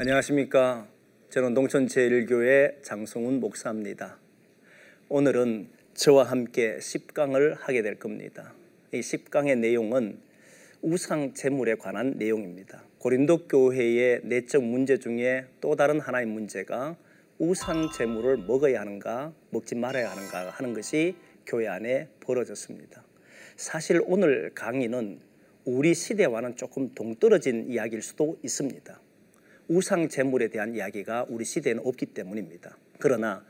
안녕하십니까. 저는 농촌제일교회 장성훈 목사입니다. 오늘은 저와 함께 10강을 하게 될 겁니다. 이 10강의 내용은 우상 제물에 관한 내용입니다. 고린도 교회의 내적 문제 중에 또 다른 하나의 문제가 우상 제물을 먹어야 하는가 먹지 말아야 하는가 하는 것이 교회 안에 벌어졌습니다. 사실 오늘 강의는 우리 시대와는 조금 동떨어진 이야기일 수도 있습니다. 우상 제물에 대한 이야기가 우리 시대에는 없기 때문입니다. 그러나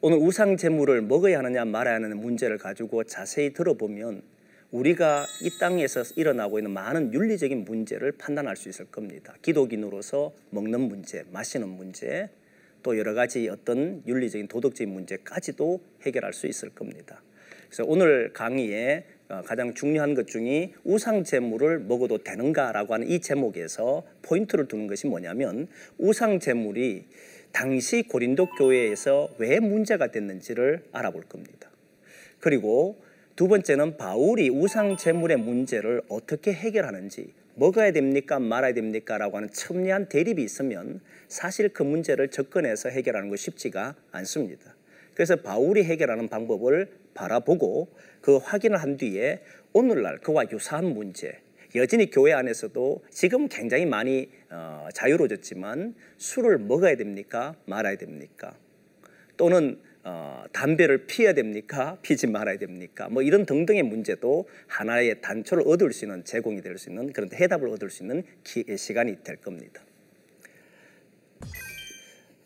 오늘 우상 제물을 먹어야 하느냐 말아야 하는 문제를 가지고 자세히 들어보면 우리가 이 땅에서 일어나고 있는 많은 윤리적인 문제를 판단할 수 있을 겁니다. 기독인으로서 먹는 문제, 마시는 문제, 또 여러 가지 어떤 윤리적인 도덕적인 문제까지도 해결할 수 있을 겁니다. 그래서 오늘 강의에 어, 가장 중요한 것 중에 우상 제물을 먹어도 되는가라고 하는 이 제목에서 포인트를 두는 것이 뭐냐면 우상 제물이 당시 고린도 교회에서 왜 문제가 됐는지를 알아볼 겁니다. 그리고 두 번째는 바울이 우상 제물의 문제를 어떻게 해결하는지 먹어야 됩니까 말아야 됩니까 라고 하는 첨예한 대립이 있으면 사실 그 문제를 접근해서 해결하는 것이 쉽지가 않습니다. 그래서 바울이 해결하는 방법을 바라보고 그 확인을 한 뒤에 오늘날 그와 유사한 문제 여전히 교회 안에서도 지금 굉장히 많이 어, 자유로워졌지만 술을 먹어야 됩니까? 말아야 됩니까? 또는 어, 담배를 피해야 됩니까? 피지 말아야 됩니까? 뭐 이런 등등의 문제도 하나의 단초를 얻을 수 있는 제공이 될 수 있는 그런 해답을 얻을 수 있는 기, 시간이 될 겁니다.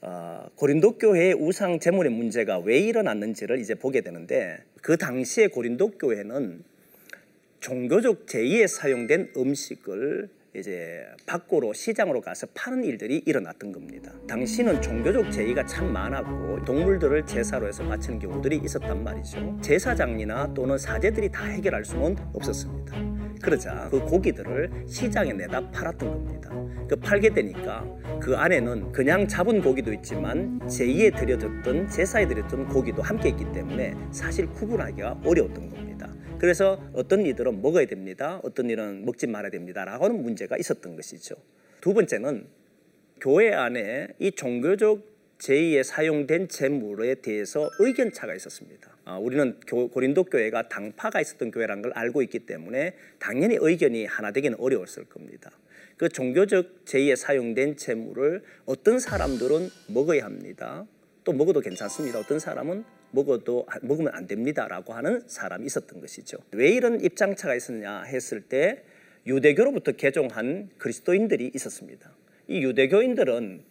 어, 고린도 교회의 우상 제물의 문제가 왜 일어났는지를 이제 보게 되는데 그 당시에 고린도 교회는 종교적 제의에 사용된 음식을 이제 밖으로 시장으로 가서 파는 일들이 일어났던 겁니다. 당시는 종교적 제의가 참 많았고 동물들을 제사로 해서 바치는 경우들이 있었단 말이죠. 제사장이나 또는 사제들이 다 해결할 수는 없었습니다. 그러자 그 고기들을 시장에 내다 팔았던 겁니다. 그 팔게 되니까 그 안에는 그냥 잡은 고기도 있지만 제의에 드려졌던 제사에 드렸던 고기도 함께 있기 때문에 사실 구분하기가 어려웠던 겁니다. 그래서 어떤 이들은 먹어야 됩니다. 어떤 일은 먹지 말아야 됩니다라고 하는 문제가 있었던 것이죠. 두 번째는 교회 안에 이 종교적 제의에 사용된 재물에 대해서 의견 차가 있었습니다. 아, 우리는 교, 고린도 교회가 당파가 있었던 교회라는 걸 알고 있기 때문에 당연히 의견이 하나 되기는 어려웠을 겁니다. 그 종교적 제의에 사용된 재물을 어떤 사람들은 먹어야 합니다. 또 먹어도 괜찮습니다. 어떤 사람은 먹어도 먹으면 안 됩니다라고 하는 사람이 있었던 것이죠. 왜 이런 입장차가 있었냐 했을 때 유대교로부터 개종한 그리스도인들이 있었습니다. 이 유대교인들은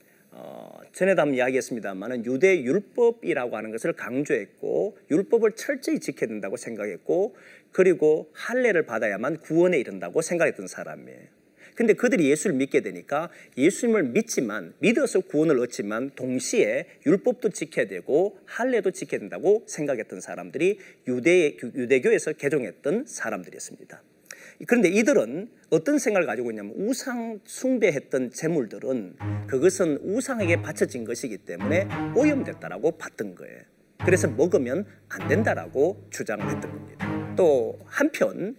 어, 전에도 한번 이야기했습니다만은 유대 율법이라고 하는 것을 강조했고 율법을 철저히 지켜야 된다고 생각했고 그리고 할례를 받아야만 구원에 이른다고 생각했던 사람이에요. 근데 그들이 예수를 믿게 되니까 예수님을 믿지만 믿어서 구원을 얻지만 동시에 율법도 지켜야 되고 할례도 지켜야 된다고 생각했던 사람들이 유대 유대교에서 개종했던 사람들이었습니다. 그런데 이들은 어떤 생각을 가지고 있냐면 우상 숭배했던 재물들은 그것은 우상에게 바쳐진 것이기 때문에 오염됐다라고 봤던 거예요. 그래서 먹으면 안 된다라고 주장을 했던 겁니다. 또 한편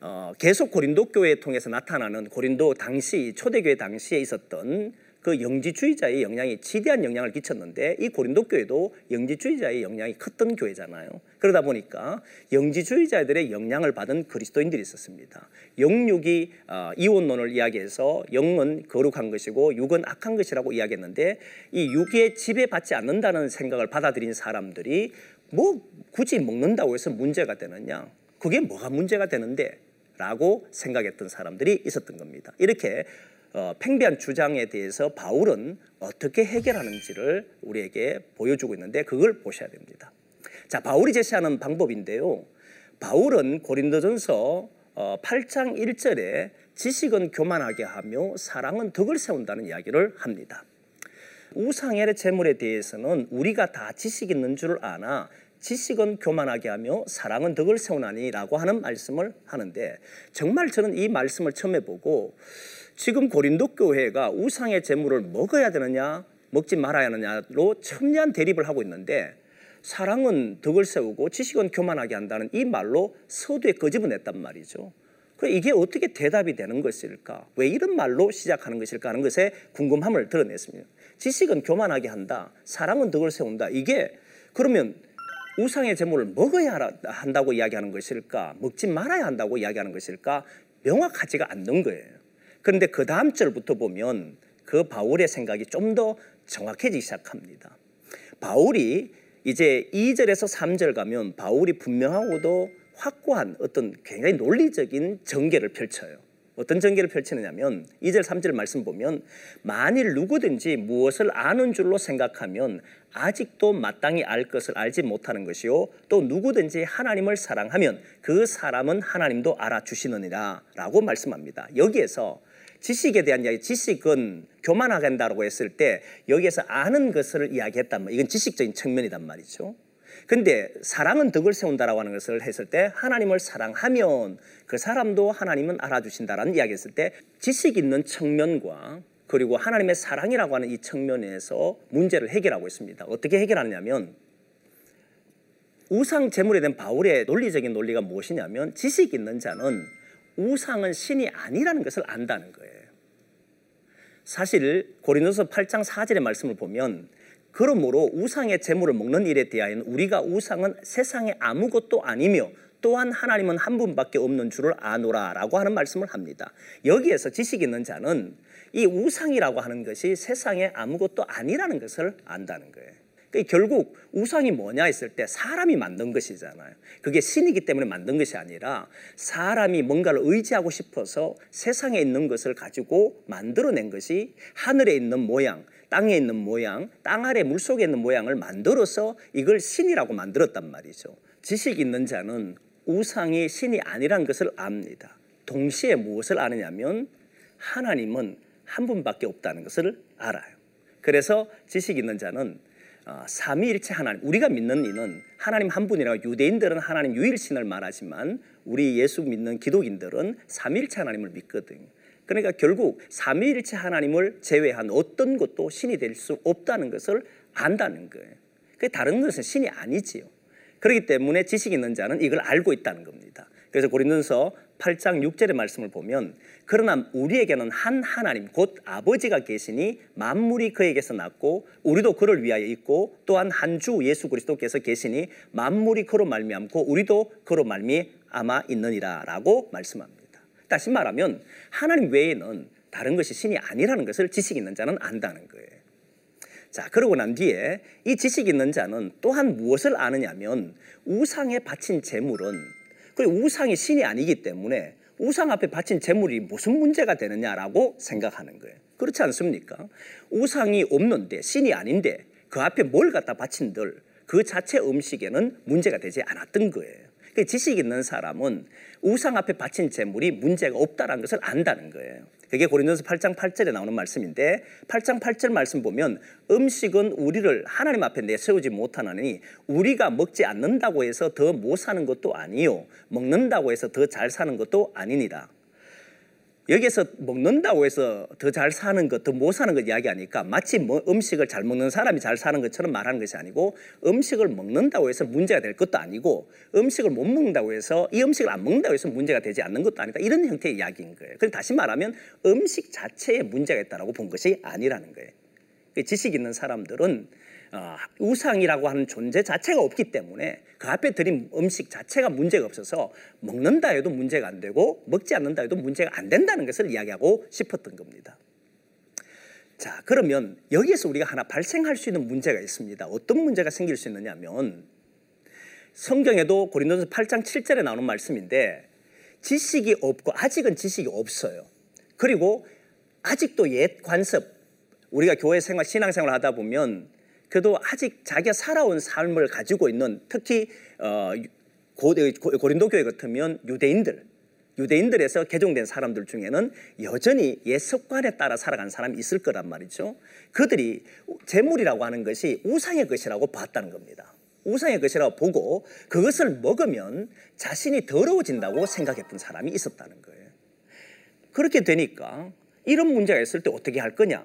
어, 계속 고린도 교회 통해서 나타나는 고린도 당시 초대교회 당시에 있었던 그 영지주의자의 영향이 지대한 영향을 끼쳤는데 이 고린도 교회도 영지주의자의 영향이 컸던 교회잖아요. 그러다 보니까 영지주의자들의 영향을 받은 그리스도인들이 있었습니다. 영육이 어, 이원론을 이야기해서 영은 거룩한 것이고 육은 악한 것이라고 이야기했는데 이 육에 지배받지 않는다는 생각을 받아들인 사람들이 뭐 굳이 먹는다고 해서 문제가 되느냐? 그게 뭐가 문제가 되는데? 라고 생각했던 사람들이 있었던 겁니다. 이렇게 어, 팽배한 주장에 대해서 바울은 어떻게 해결하는지를 우리에게 보여주고 있는데 그걸 보셔야 됩니다. 자, 바울이 제시하는 방법인데요. 바울은 고린도전서 어, 8장 1절에 지식은 교만하게 하며 사랑은 덕을 세운다는 이야기를 합니다. 우상의 재물에 대해서는 우리가 다 지식 있는 줄 아나 지식은 교만하게 하며 사랑은 덕을 세우나니라고 하는 말씀을 하는데 정말 저는 이 말씀을 처음에 보고 지금 고린도 교회가 우상의 재물을 먹어야 되느냐 먹지 말아야 하느냐로 첨예한 대립을 하고 있는데 사랑은 덕을 세우고 지식은 교만하게 한다는 이 말로 서두에 끄집어냈단 말이죠. 이게 어떻게 대답이 되는 것일까? 왜 이런 말로 시작하는 것일까 하는 것에 궁금함을 드러냈습니다. 지식은 교만하게 한다. 사랑은 덕을 세운다. 이게 그러면 우상의 제물을 먹어야 한다고 이야기하는 것일까? 먹지 말아야 한다고 이야기하는 것일까? 명확하지가 않는 거예요. 그런데 그 다음 절부터 보면 그 바울의 생각이 좀 더 정확해지기 시작합니다. 바울이 이제 2절에서 3절 가면 바울이 분명하고도 확고한 어떤 굉장히 논리적인 전개를 펼쳐요. 어떤 전개를 펼치느냐면 2절 3절 말씀 보면 만일 누구든지 무엇을 아는 줄로 생각하면 아직도 마땅히 알 것을 알지 못하는 것이요 또 누구든지 하나님을 사랑하면 그 사람은 하나님도 알아주시느니라 라고 말씀합니다. 여기에서 지식에 대한 이야기, 지식은 교만하게 한다고 했을 때 여기에서 아는 것을 이야기했단 말 이건 지식적인 측면이단 말이죠. 근데 사랑은 덕을 세운다라고 하는 것을 했을 때 하나님을 사랑하면 그 사람도 하나님은 알아주신다라는 이야기 했을 때 지식 있는 측면과 그리고 하나님의 사랑이라고 하는 이 측면에서 문제를 해결하고 있습니다. 어떻게 해결하느냐면 우상 제물에 대한 바울의 논리적인 논리가 무엇이냐면 지식 있는 자는 우상은 신이 아니라는 것을 안다는 거예요. 사실 고린도서 8장 4절의 말씀을 보면 그러므로 우상의 재물을 먹는 일에 대하여는 우리가 우상은 세상에 아무것도 아니며 또한 하나님은 한 분밖에 없는 줄을 아노라라고 하는 말씀을 합니다. 여기에서 지식 있는 자는 이 우상이라고 하는 것이 세상에 아무것도 아니라는 것을 안다는 거예요. 그러니까 결국 우상이 뭐냐 했을 때 사람이 만든 것이잖아요. 그게 신이기 때문에 만든 것이 아니라 사람이 뭔가를 의지하고 싶어서 세상에 있는 것을 가지고 만들어낸 것이 하늘에 있는 모양, 땅에 있는 모양, 땅 아래 물 속에 있는 모양을 만들어서 이걸 신이라고 만들었단 말이죠. 지식 있는 자는 우상이 신이 아니란 것을 압니다. 동시에 무엇을 아느냐면 하나님은 한 분밖에 없다는 것을 알아요. 그래서 지식 있는 자는 어, 삼위일체 하나님 우리가 믿는 이는 하나님 한 분이라고 유대인들은 하나님 유일신을 말하지만 우리 예수 믿는 기독인들은 삼위일체 하나님을 믿거든요. 그러니까 결국 삼위일체 하나님을 제외한 어떤 것도 신이 될 수 없다는 것을 안다는 거예요. 그 다른 것은 신이 아니지요. 그렇기 때문에 지식 있는 자는 이걸 알고 있다는 겁니다. 그래서 고린도서 8장 6절의 말씀을 보면 그러나 우리에게는 한 하나님 곧 아버지가 계시니 만물이 그에게서 났고 우리도 그를 위하여 있고 또한 한 주 예수 그리스도께서 계시니 만물이 그로 말미암고 우리도 그로 말미암아 있느니라라고 말씀합니다. 다시 말하면 하나님 외에는 다른 것이 신이 아니라는 것을 지식 있는 자는 안다는 거예요. 자, 그러고 난 뒤에 이 지식 있는 자는 또한 무엇을 아느냐면 우상에 바친 재물은 그 우상이 신이 아니기 때문에 우상 앞에 바친 재물이 무슨 문제가 되느냐라고 생각하는 거예요. 그렇지 않습니까? 우상이 없는데 신이 아닌데 그 앞에 뭘 갖다 바친들 그 자체 음식에는 문제가 되지 않았던 거예요. 그 지식 있는 사람은 우상 앞에 바친 재물이 문제가 없다는 것을 안다는 거예요. 그게 고린도서 8장 8절에 나오는 말씀인데 8장 8절 말씀 보면 음식은 우리를 하나님 앞에 내세우지 못하나니 우리가 먹지 않는다고 해서 더 못 사는 것도 아니요 먹는다고 해서 더 잘 사는 것도 아니니라. 여기에서 먹는다고 해서 더 잘 사는 것, 더 못 사는 것 이야기하니까 마치 뭐 음식을 잘 먹는 사람이 잘 사는 것처럼 말하는 것이 아니고 음식을 먹는다고 해서 문제가 될 것도 아니고 음식을 못 먹는다고 해서 이 음식을 안 먹는다고 해서 문제가 되지 않는 것도 아니다. 이런 형태의 이야기인 거예요. 그래서 다시 말하면 음식 자체에 문제가 있다라고 본 것이 아니라는 거예요. 지식 있는 사람들은 어, 우상이라고 하는 존재 자체가 없기 때문에 그 앞에 드린 음식 자체가 문제가 없어서 먹는다 해도 문제가 안 되고 먹지 않는다 해도 문제가 안 된다는 것을 이야기하고 싶었던 겁니다. 자, 그러면 여기에서 우리가 하나 발생할 수 있는 문제가 있습니다. 어떤 문제가 생길 수 있느냐면 성경에도 고린도서 8장 7절에 나오는 말씀인데 지식이 없고 아직은 지식이 없어요. 그리고 아직도 옛 관습 우리가 교회 생활 신앙 생활 하다 보면 그래도 아직 자기가 살아온 삶을 가지고 있는 특히 어, 고, 고린도 교회 같으면 유대인들 유대인들에서 개종된 사람들 중에는 여전히 옛 습관에 따라 살아간 사람이 있을 거란 말이죠. 그들이 재물이라고 하는 것이 우상의 것이라고 봤다는 겁니다. 우상의 것이라고 보고 그것을 먹으면 자신이 더러워진다고 생각했던 사람이 있었다는 거예요. 그렇게 되니까 이런 문제가 있을 때 어떻게 할 거냐?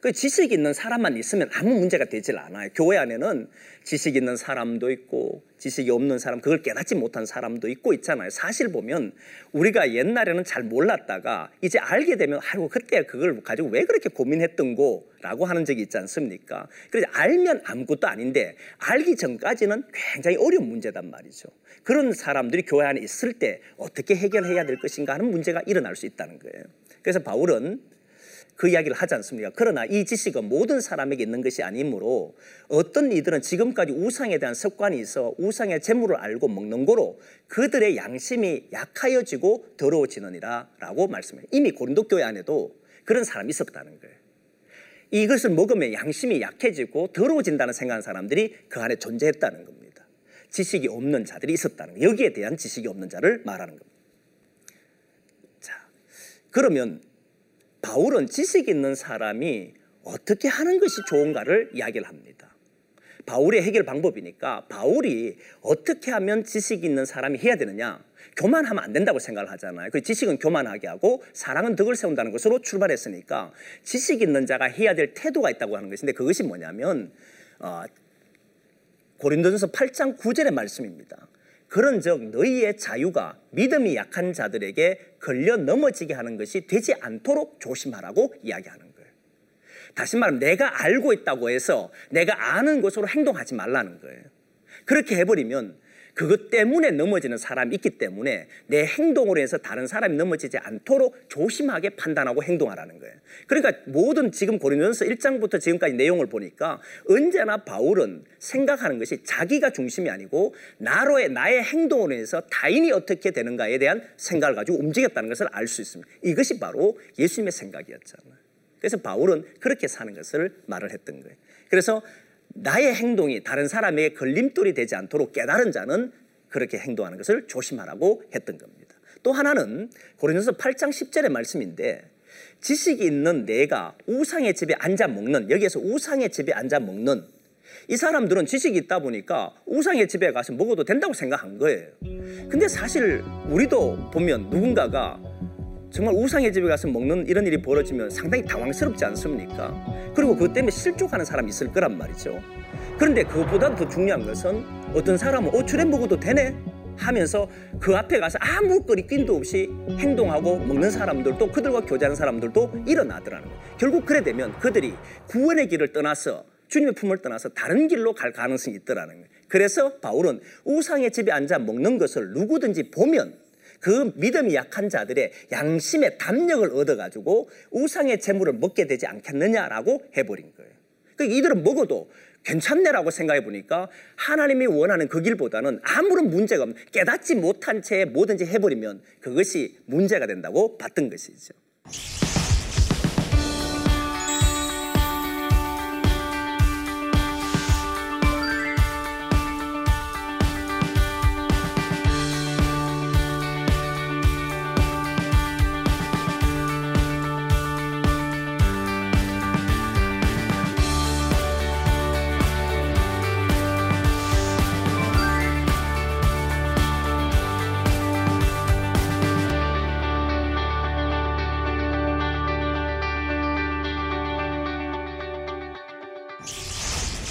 그 지식 있는 사람만 있으면 아무 문제가 되질 않아요. 교회 안에는 지식 있는 사람도 있고 지식이 없는 사람, 그걸 깨닫지 못한 사람도 있고 있잖아요. 사실 보면 우리가 옛날에는 잘 몰랐다가 이제 알게 되면 아이고 그때 그걸 가지고 왜 그렇게 고민했던 거라고 하는 적이 있지 않습니까? 그래서 알면 아무것도 아닌데 알기 전까지는 굉장히 어려운 문제단 말이죠. 그런 사람들이 교회 안에 있을 때 어떻게 해결해야 될 것인가 하는 문제가 일어날 수 있다는 거예요. 그래서 바울은 그 이야기를 하지 않습니까? 그러나 이 지식은 모든 사람에게 있는 것이 아니므로 어떤 이들은 지금까지 우상에 대한 습관이 있어 우상의 재물을 알고 먹는 거로 그들의 양심이 약하여지고 더러워지느니라 라고 말씀해요. 이미 고린도 교회 안에도 그런 사람이 있었다는 거예요. 이것을 먹으면 양심이 약해지고 더러워진다는 생각하는 사람들이 그 안에 존재했다는 겁니다. 지식이 없는 자들이 있었다는 거예요. 여기에 대한 지식이 없는 자를 말하는 겁니다. 자, 그러면 바울은 지식 있는 사람이 어떻게 하는 것이 좋은가를 이야기를 합니다. 바울의 해결 방법이니까 바울이 어떻게 하면 지식 있는 사람이 해야 되느냐? 교만하면 안 된다고 생각을 하잖아요. 그 지식은 교만하게 하고 사랑은 덕을 세운다는 것으로 출발했으니까 지식 있는 자가 해야 될 태도가 있다고 하는 것인데 그것이 뭐냐면 어, 고린도전서 8장 9절의 말씀입니다. 그런즉 너희의 자유가 믿음이 약한 자들에게 걸려 넘어지게 하는 것이 되지 않도록 조심하라고 이야기하는 거예요. 다시 말하면 내가 알고 있다고 해서 내가 아는 것으로 행동하지 말라는 거예요. 그렇게 해버리면 그것 때문에 넘어지는 사람이 있기 때문에 내 행동으로 해서 다른 사람이 넘어지지 않도록 조심하게 판단하고 행동하라는 거예요. 그러니까 모든 지금 고린도전서 1장부터 지금까지 내용을 보니까 언제나 바울은 생각하는 것이 자기가 중심이 아니고 나로의 나의 행동으로 해서 타인이 어떻게 되는가에 대한 생각을 가지고 움직였다는 것을 알 수 있습니다. 이것이 바로 예수님의 생각이었잖아요. 그래서 바울은 그렇게 사는 것을 말을 했던 거예요. 그래서 나의 행동이 다른 사람에게 걸림돌이 되지 않도록 깨달은 자는 그렇게 행동하는 것을 조심하라고 했던 겁니다. 또 하나는 고린도서 8장 10절의 말씀인데 지식이 있는 내가 우상의 집에 앉아 먹는 여기에서 우상의 집에 앉아 먹는 이 사람들은 지식이 있다 보니까 우상의 집에 가서 먹어도 된다고 생각한 거예요. 근데 사실 우리도 보면 누군가가 정말 우상의 집에 가서 먹는 이런 일이 벌어지면 상당히 당황스럽지 않습니까? 그리고 그것 때문에 실족하는 사람이 있을 거란 말이죠. 그런데 그것보다 더 중요한 것은 어떤 사람은 어, 출에 먹어도 되네? 하면서 그 앞에 가서 아무 거리낌도 없이 행동하고 먹는 사람들도 그들과 교제하는 사람들도 일어나더라는 거예요. 결국 그래 되면 그들이 구원의 길을 떠나서 주님의 품을 떠나서 다른 길로 갈 가능성이 있더라는 거예요. 그래서 바울은 우상의 집에 앉아 먹는 것을 누구든지 보면 그 믿음이 약한 자들의 양심의 담력을 얻어가지고 우상의 재물을 먹게 되지 않겠느냐라고 해버린 거예요. 그러니까 이들은 먹어도 괜찮네라고 생각해 보니까 하나님이 원하는 그 길보다는 아무런 문제가 없는 깨닫지 못한 채 뭐든지 해버리면 그것이 문제가 된다고 봤던 것이죠.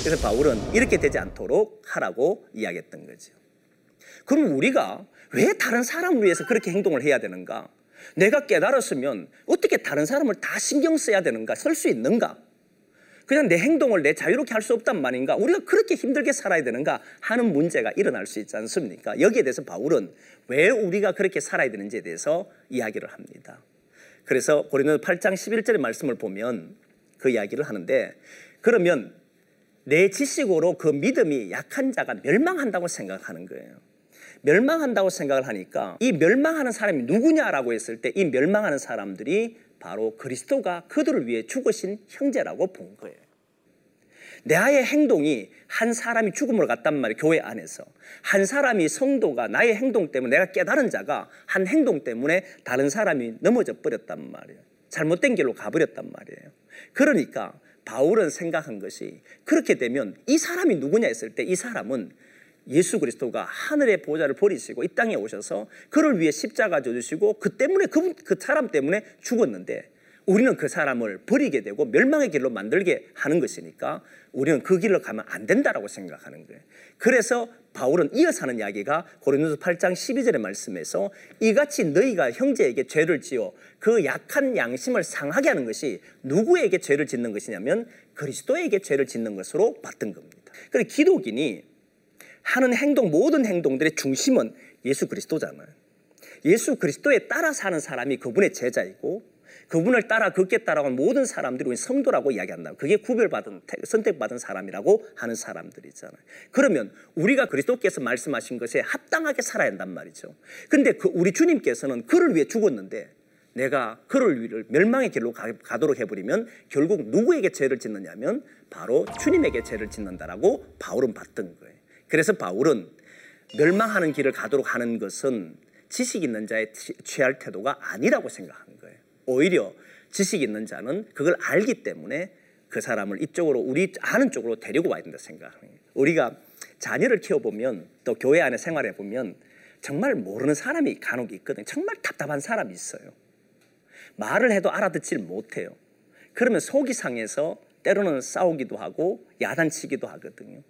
그래서 바울은 이렇게 되지 않도록 하라고 이야기했던 거죠. 그럼 우리가 왜 다른 사람을 위해서 그렇게 행동을 해야 되는가? 내가 깨달았으면 어떻게 다른 사람을 다 신경 써야 되는가? 설수 있는가? 그냥 내 행동을 내 자유롭게 할 수 없단 말인가? 우리가 그렇게 힘들게 살아야 되는가? 하는 문제가 일어날 수 있지 않습니까? 여기에 대해서 바울은 왜 우리가 그렇게 살아야 되는지에 대해서 이야기를 합니다. 그래서 고린도 8장 11절의 말씀을 보면 그 이야기를 하는데 그러면 내 지식으로 그 믿음이 약한 자가 멸망한다고 생각하는 거예요. 멸망한다고 생각을 하니까 이 멸망하는 사람이 누구냐라고 했을 때 이 멸망하는 사람들이 바로 그리스도가 그들을 위해 죽으신 형제라고 본 거예요. 나의 행동이 한 사람이 죽음으로 갔단 말이에요. 교회 안에서. 한 사람이 성도가 나의 행동 때문에 내가 깨달은 자가 한 행동 때문에 다른 사람이 넘어져 버렸단 말이에요. 잘못된 길로 가버렸단 말이에요. 그러니까 바울은 생각한 것이 그렇게 되면 이 사람이 누구냐 했을 때 이 사람은 예수 그리스도가 하늘의 보좌를 버리시고 이 땅에 오셔서 그를 위해 십자가 져주시고 그 때문에 그, 그 사람 때문에 죽었는데 우리는 그 사람을 버리게 되고 멸망의 길로 만들게 하는 것이니까 우리는 그 길로 가면 안 된다라고 생각하는 거예요. 그래서 바울은 이어서 하는 이야기가 고린도서 8장 12절의 말씀에서 이같이 너희가 형제에게 죄를 지어 그 약한 양심을 상하게 하는 것이 누구에게 죄를 짓는 것이냐면 그리스도에게 죄를 짓는 것으로 봤던 겁니다. 그래서 기독인이 하는 행동 모든 행동들의 중심은 예수 그리스도잖아요. 예수 그리스도에 따라 사는 사람이 그분의 제자이고 그분을 따라 따라온 모든 사람들이 성도라고 이야기한다. 그게 구별받은 선택받은 사람이라고 하는 사람들이잖아요. 그러면 우리가 그리스도께서 말씀하신 것에 합당하게 살아야 한단 말이죠. 근데 그 우리 주님께서는 그를 위해 죽었는데 내가 그를 위해 멸망의 길로 가, 도록 해버리면 결국 누구에게 죄를 짓느냐면 바로 주님에게 죄를 짓는다라고 바울은 봤던 거예요. 그래서 바울은 멸망하는 길을 가도록 하는 것은 지식 있는 자의 취할 태도가 아니라고 생각한 거예요. 오히려 지식 있는 자는 그걸 알기 때문에 그 사람을 이쪽으로 우리 아는 쪽으로 데리고 와야 된다 거예요. 우리가 자녀를 키워보면 또 교회 안에 생활해 보면 정말 모르는 사람이 간혹 있거든요. 정말 답답한 사람이 있어요. 말을 해도 알아듣질 못해요. 그러면 속이 상해서 때로는 싸우기도 하고 야단치기도 하거든요.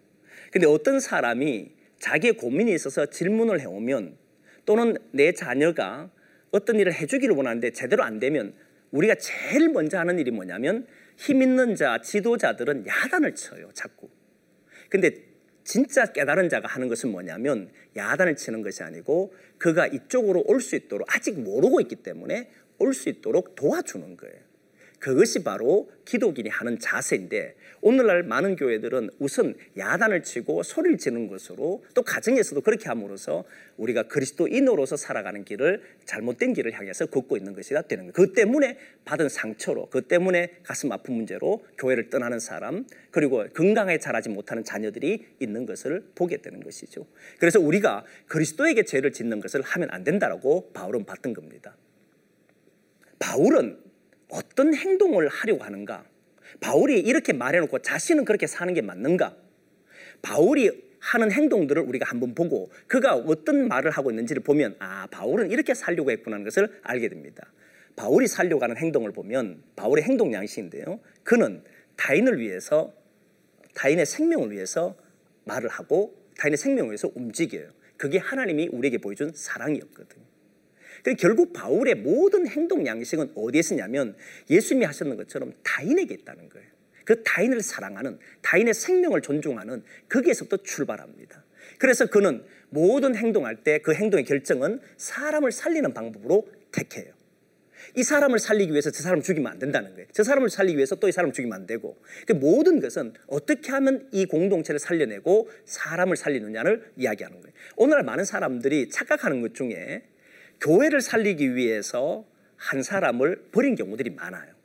근데 어떤 사람이 자기의 고민이 있어서 질문을 해오면 또는 내 자녀가 어떤 일을 해주기를 원하는데 제대로 안 되면 우리가 제일 먼저 하는 일이 뭐냐면 힘 있는 자, 지도자들은 야단을 쳐요, 자꾸. 근데 진짜 깨달은 자가 하는 것은 뭐냐면 야단을 치는 것이 아니고 그가 이쪽으로 올 수 있도록 아직 모르고 있기 때문에 올 수 있도록 도와주는 거예요. 그것이 바로 기독인이 하는 자세인데 오늘날 많은 교회들은 우선 야단을 치고 소리를 지는 것으로 또 가정에서도 그렇게 함으로써 우리가 그리스도인으로서 살아가는 길을 잘못된 길을 향해서 걷고 있는 것이다 되는 거예요. 그 때문에 받은 상처로 그 때문에 가슴 아픈 문제로 교회를 떠나는 사람 그리고 건강하게 자라지 못하는 자녀들이 있는 것을 보게 되는 것이죠. 그래서 우리가 그리스도에게 죄를 짓는 것을 하면 안 된다라고 바울은 봤던 겁니다. 바울은 어떤 행동을 하려고 하는가? 바울이 이렇게 말해놓고 자신은 그렇게 사는 게 맞는가? 바울이 하는 행동들을 우리가 한번 보고 그가 어떤 말을 하고 있는지를 보면 아 바울은 이렇게 살려고 했구나 하는 것을 알게 됩니다. 바울이 살려고 하는 행동을 보면 바울의 행동 양식인데요. 그는 타인을 위해서 타인의 생명을 위해서 말을 하고 타인의 생명을 위해서 움직여요. 그게 하나님이 우리에게 보여준 사랑이었거든요. 결국 바울의 모든 행동 양식은 어디에 있냐면 예수님이 하셨는 것처럼 타인에게 있다는 거예요. 그 타인을 사랑하는 타인의 생명을 존중하는 거기에서부터 출발합니다. 그래서 그는 모든 행동할 때 그 행동의 결정은 사람을 살리는 방법으로 택해요. 이 사람을 살리기 위해서 저 사람을 죽이면 안 된다는 거예요. 저 사람을 살리기 위해서 또 이 사람을 죽이면 안 되고. 그 모든 것은 어떻게 하면 이 공동체를 살려내고 사람을 살리느냐를 이야기하는 거예요. 오늘날 많은 사람들이 착각하는 것 중에 교회를 살리기 위해서 한 사람을 버린 경우들이 많아요.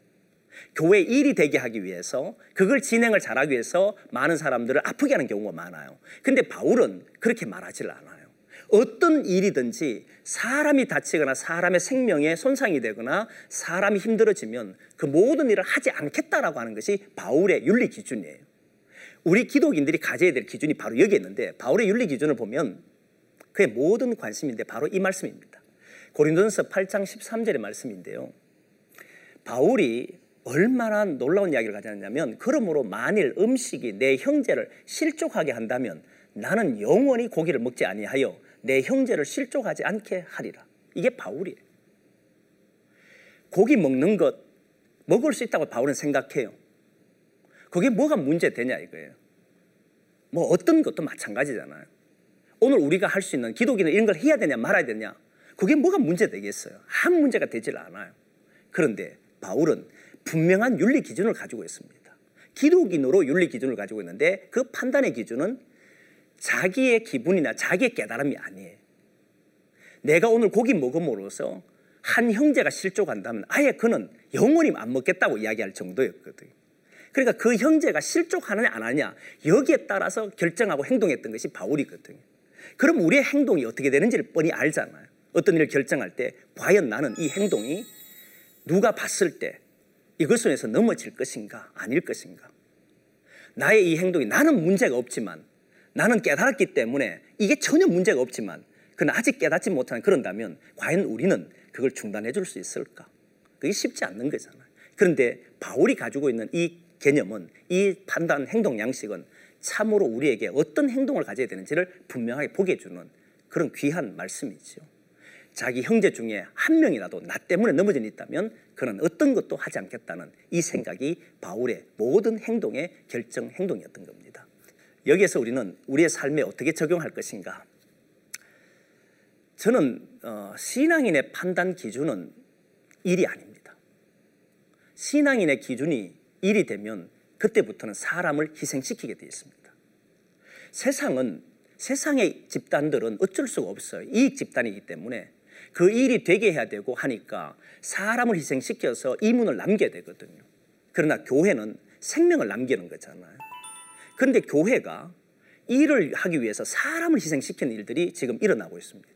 교회 일이 되게 하기 위해서 그걸 진행을 잘하기 위해서 많은 사람들을 아프게 하는 경우가 많아요. 근데 바울은 그렇게 말하질 않아요. 어떤 일이든지 사람이 다치거나 사람의 생명에 손상이 되거나 사람이 힘들어지면 그 모든 일을 하지 않겠다라고 하는 것이 바울의 윤리 기준이에요. 우리 기독인들이 가져야 될 기준이 바로 여기 있는데 바울의 윤리 기준을 보면 그의 모든 관심인데 바로 이 말씀입니다. 고린도전서 8장 13절의 말씀인데요. 바울이 얼마나 놀라운 이야기를 가졌냐면 그러므로 만일 음식이 내 형제를 실족하게 한다면 나는 영원히 고기를 먹지 아니하여 내 형제를 실족하지 않게 하리라. 이게 바울이에요. 고기 먹는 것 먹을 수 있다고 바울은 생각해요. 그게 뭐가 문제되냐 이거예요. 뭐 어떤 것도 마찬가지잖아요. 오늘 우리가 할 수 있는 기독인은 이런 걸 해야 되냐 말아야 되냐 그게 뭐가 문제 되겠어요? 아무 문제가 되질 않아요. 그런데 바울은 분명한 윤리 기준을 가지고 있습니다. 기독인으로 윤리 기준을 가지고 있는데 그 판단의 기준은 자기의 기분이나 자기의 깨달음이 아니에요. 내가 오늘 고기 먹음으로써 한 형제가 실족한다면 아예 그는 영원히 안 먹겠다고 이야기할 정도였거든요. 그러니까 그 형제가 실족하느냐 안 하느냐 여기에 따라서 결정하고 행동했던 것이 바울이거든요. 그럼 우리의 행동이 어떻게 되는지를 뻔히 알잖아요. 어떤 일을 결정할 때 과연 나는 이 행동이 누가 봤을 때 이것에서 넘어질 것인가 아닐 것인가 나의 이 행동이 나는 문제가 없지만 나는 깨달았기 때문에 이게 전혀 문제가 없지만 그는 아직 깨닫지 못하는 그런다면 과연 우리는 그걸 중단해 줄 수 있을까? 그게 쉽지 않는 거잖아요. 그런데 바울이 가지고 있는 이 개념은 이 판단 행동 양식은 참으로 우리에게 어떤 행동을 가져야 되는지를 분명하게 보게 해주는 그런 귀한 말씀이죠. 자기 형제 중에 한 명이라도 나 때문에 넘어져 있다면 그는 어떤 것도 하지 않겠다는 이 생각이 바울의 모든 행동의 결정 행동이었던 겁니다. 여기에서 우리는 우리의 삶에 어떻게 적용할 것인가? 저는 어, 신앙인의 판단 기준은 일이 아닙니다. 신앙인의 기준이 일이 되면 그때부터는 사람을 희생시키게 되어 있습니다. 세상은 세상의 집단들은 어쩔 수가 없어요. 이익 집단이기 때문에 그 일이 되게 해야 되고 하니까 사람을 희생시켜서 이문을 남겨야 되거든요. 그러나 교회는 생명을 남기는 거잖아요. 그런데 교회가 일을 하기 위해서 사람을 희생시키는 일들이 지금 일어나고 있습니다.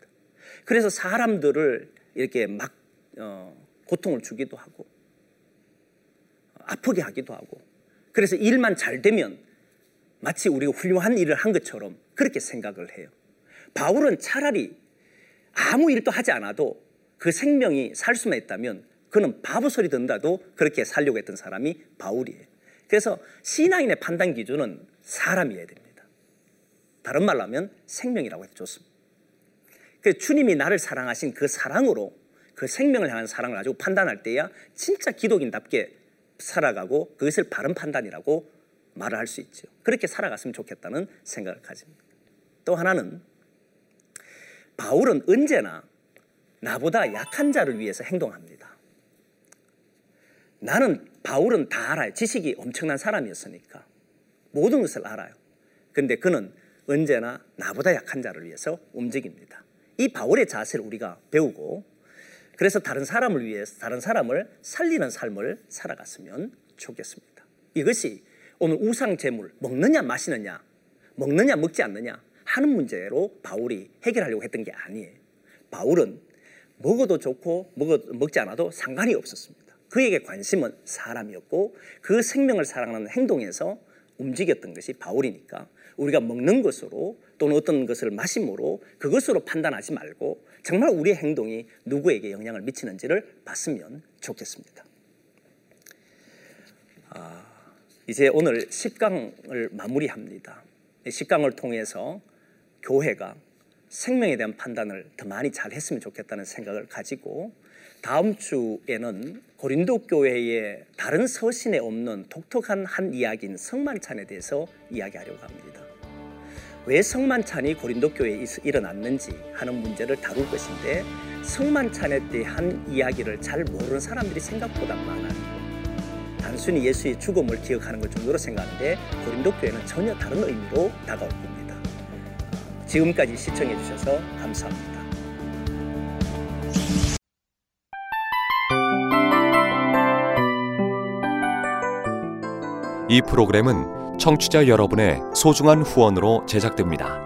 그래서 사람들을 이렇게 막 어, 고통을 주기도 하고 아프게 하기도 하고 그래서 일만 잘 되면 마치 우리가 훌륭한 일을 한 것처럼 그렇게 생각을 해요. 바울은 차라리 아무 일도 하지 않아도 그 생명이 살 수만 있다면 그는 바보 소리 듣는다도 그렇게 살려고 했던 사람이 바울이에요. 그래서 신앙인의 판단 기준은 사람이어야 됩니다. 다른 말로 하면 생명이라고 해도 좋습니다. 그 주님이 나를 사랑하신 그 사랑으로 그 생명을 향한 사랑을 가지고 판단할 때야 진짜 기독인답게 살아가고 그것을 바른 판단이라고 말을 할 수 있죠. 그렇게 살아갔으면 좋겠다는 생각을 가집니다. 또 하나는 바울은 언제나 나보다 약한 자를 위해서 행동합니다. 나는 바울은 다 알아요. 지식이 엄청난 사람이었으니까 모든 것을 알아요. 근데 그는 언제나 나보다 약한 자를 위해서 움직입니다. 이 바울의 자세를 우리가 배우고 그래서 다른 사람을 위해서 다른 사람을 살리는 삶을 살아갔으면 좋겠습니다. 이것이 오늘 우상 제물 먹느냐 마시느냐 먹느냐 먹지 않느냐 하는 문제로 바울이 해결하려고 했던 게 아니에요. 바울은 먹어도 좋고 먹어, 먹지 않아도 상관이 없었습니다. 그에게 관심은 사람이었고 그 생명을 사랑하는 행동에서 움직였던 것이 바울이니까 우리가 먹는 것으로 또는 어떤 것을 마심으로 그것으로 판단하지 말고 정말 우리의 행동이 누구에게 영향을 미치는지를 봤으면 좋겠습니다. 아, 이제 오늘 10강을 마무리합니다. 10강을 통해서 교회가 생명에 대한 판단을 더 많이 잘 했으면 좋겠다는 생각을 가지고 다음 주에는 고린도 교회의 다른 서신에 없는 독특한 한 이야기인 성만찬에 대해서 이야기하려고 합니다. 왜 성만찬이 고린도 교회에 일어났는지 하는 문제를 다룰 것인데 성만찬에 대한 이야기를 잘 모르는 사람들이 생각보다 많아요. 단순히 예수의 죽음을 기억하는 것 정도로 생각하는데 고린도 교회는 전혀 다른 의미로 다가올 겁니다. 지금까지 시청해 주셔서 감사합니다. 이 프로그램은 청취자 여러분의 소중한 후원으로 제작됩니다.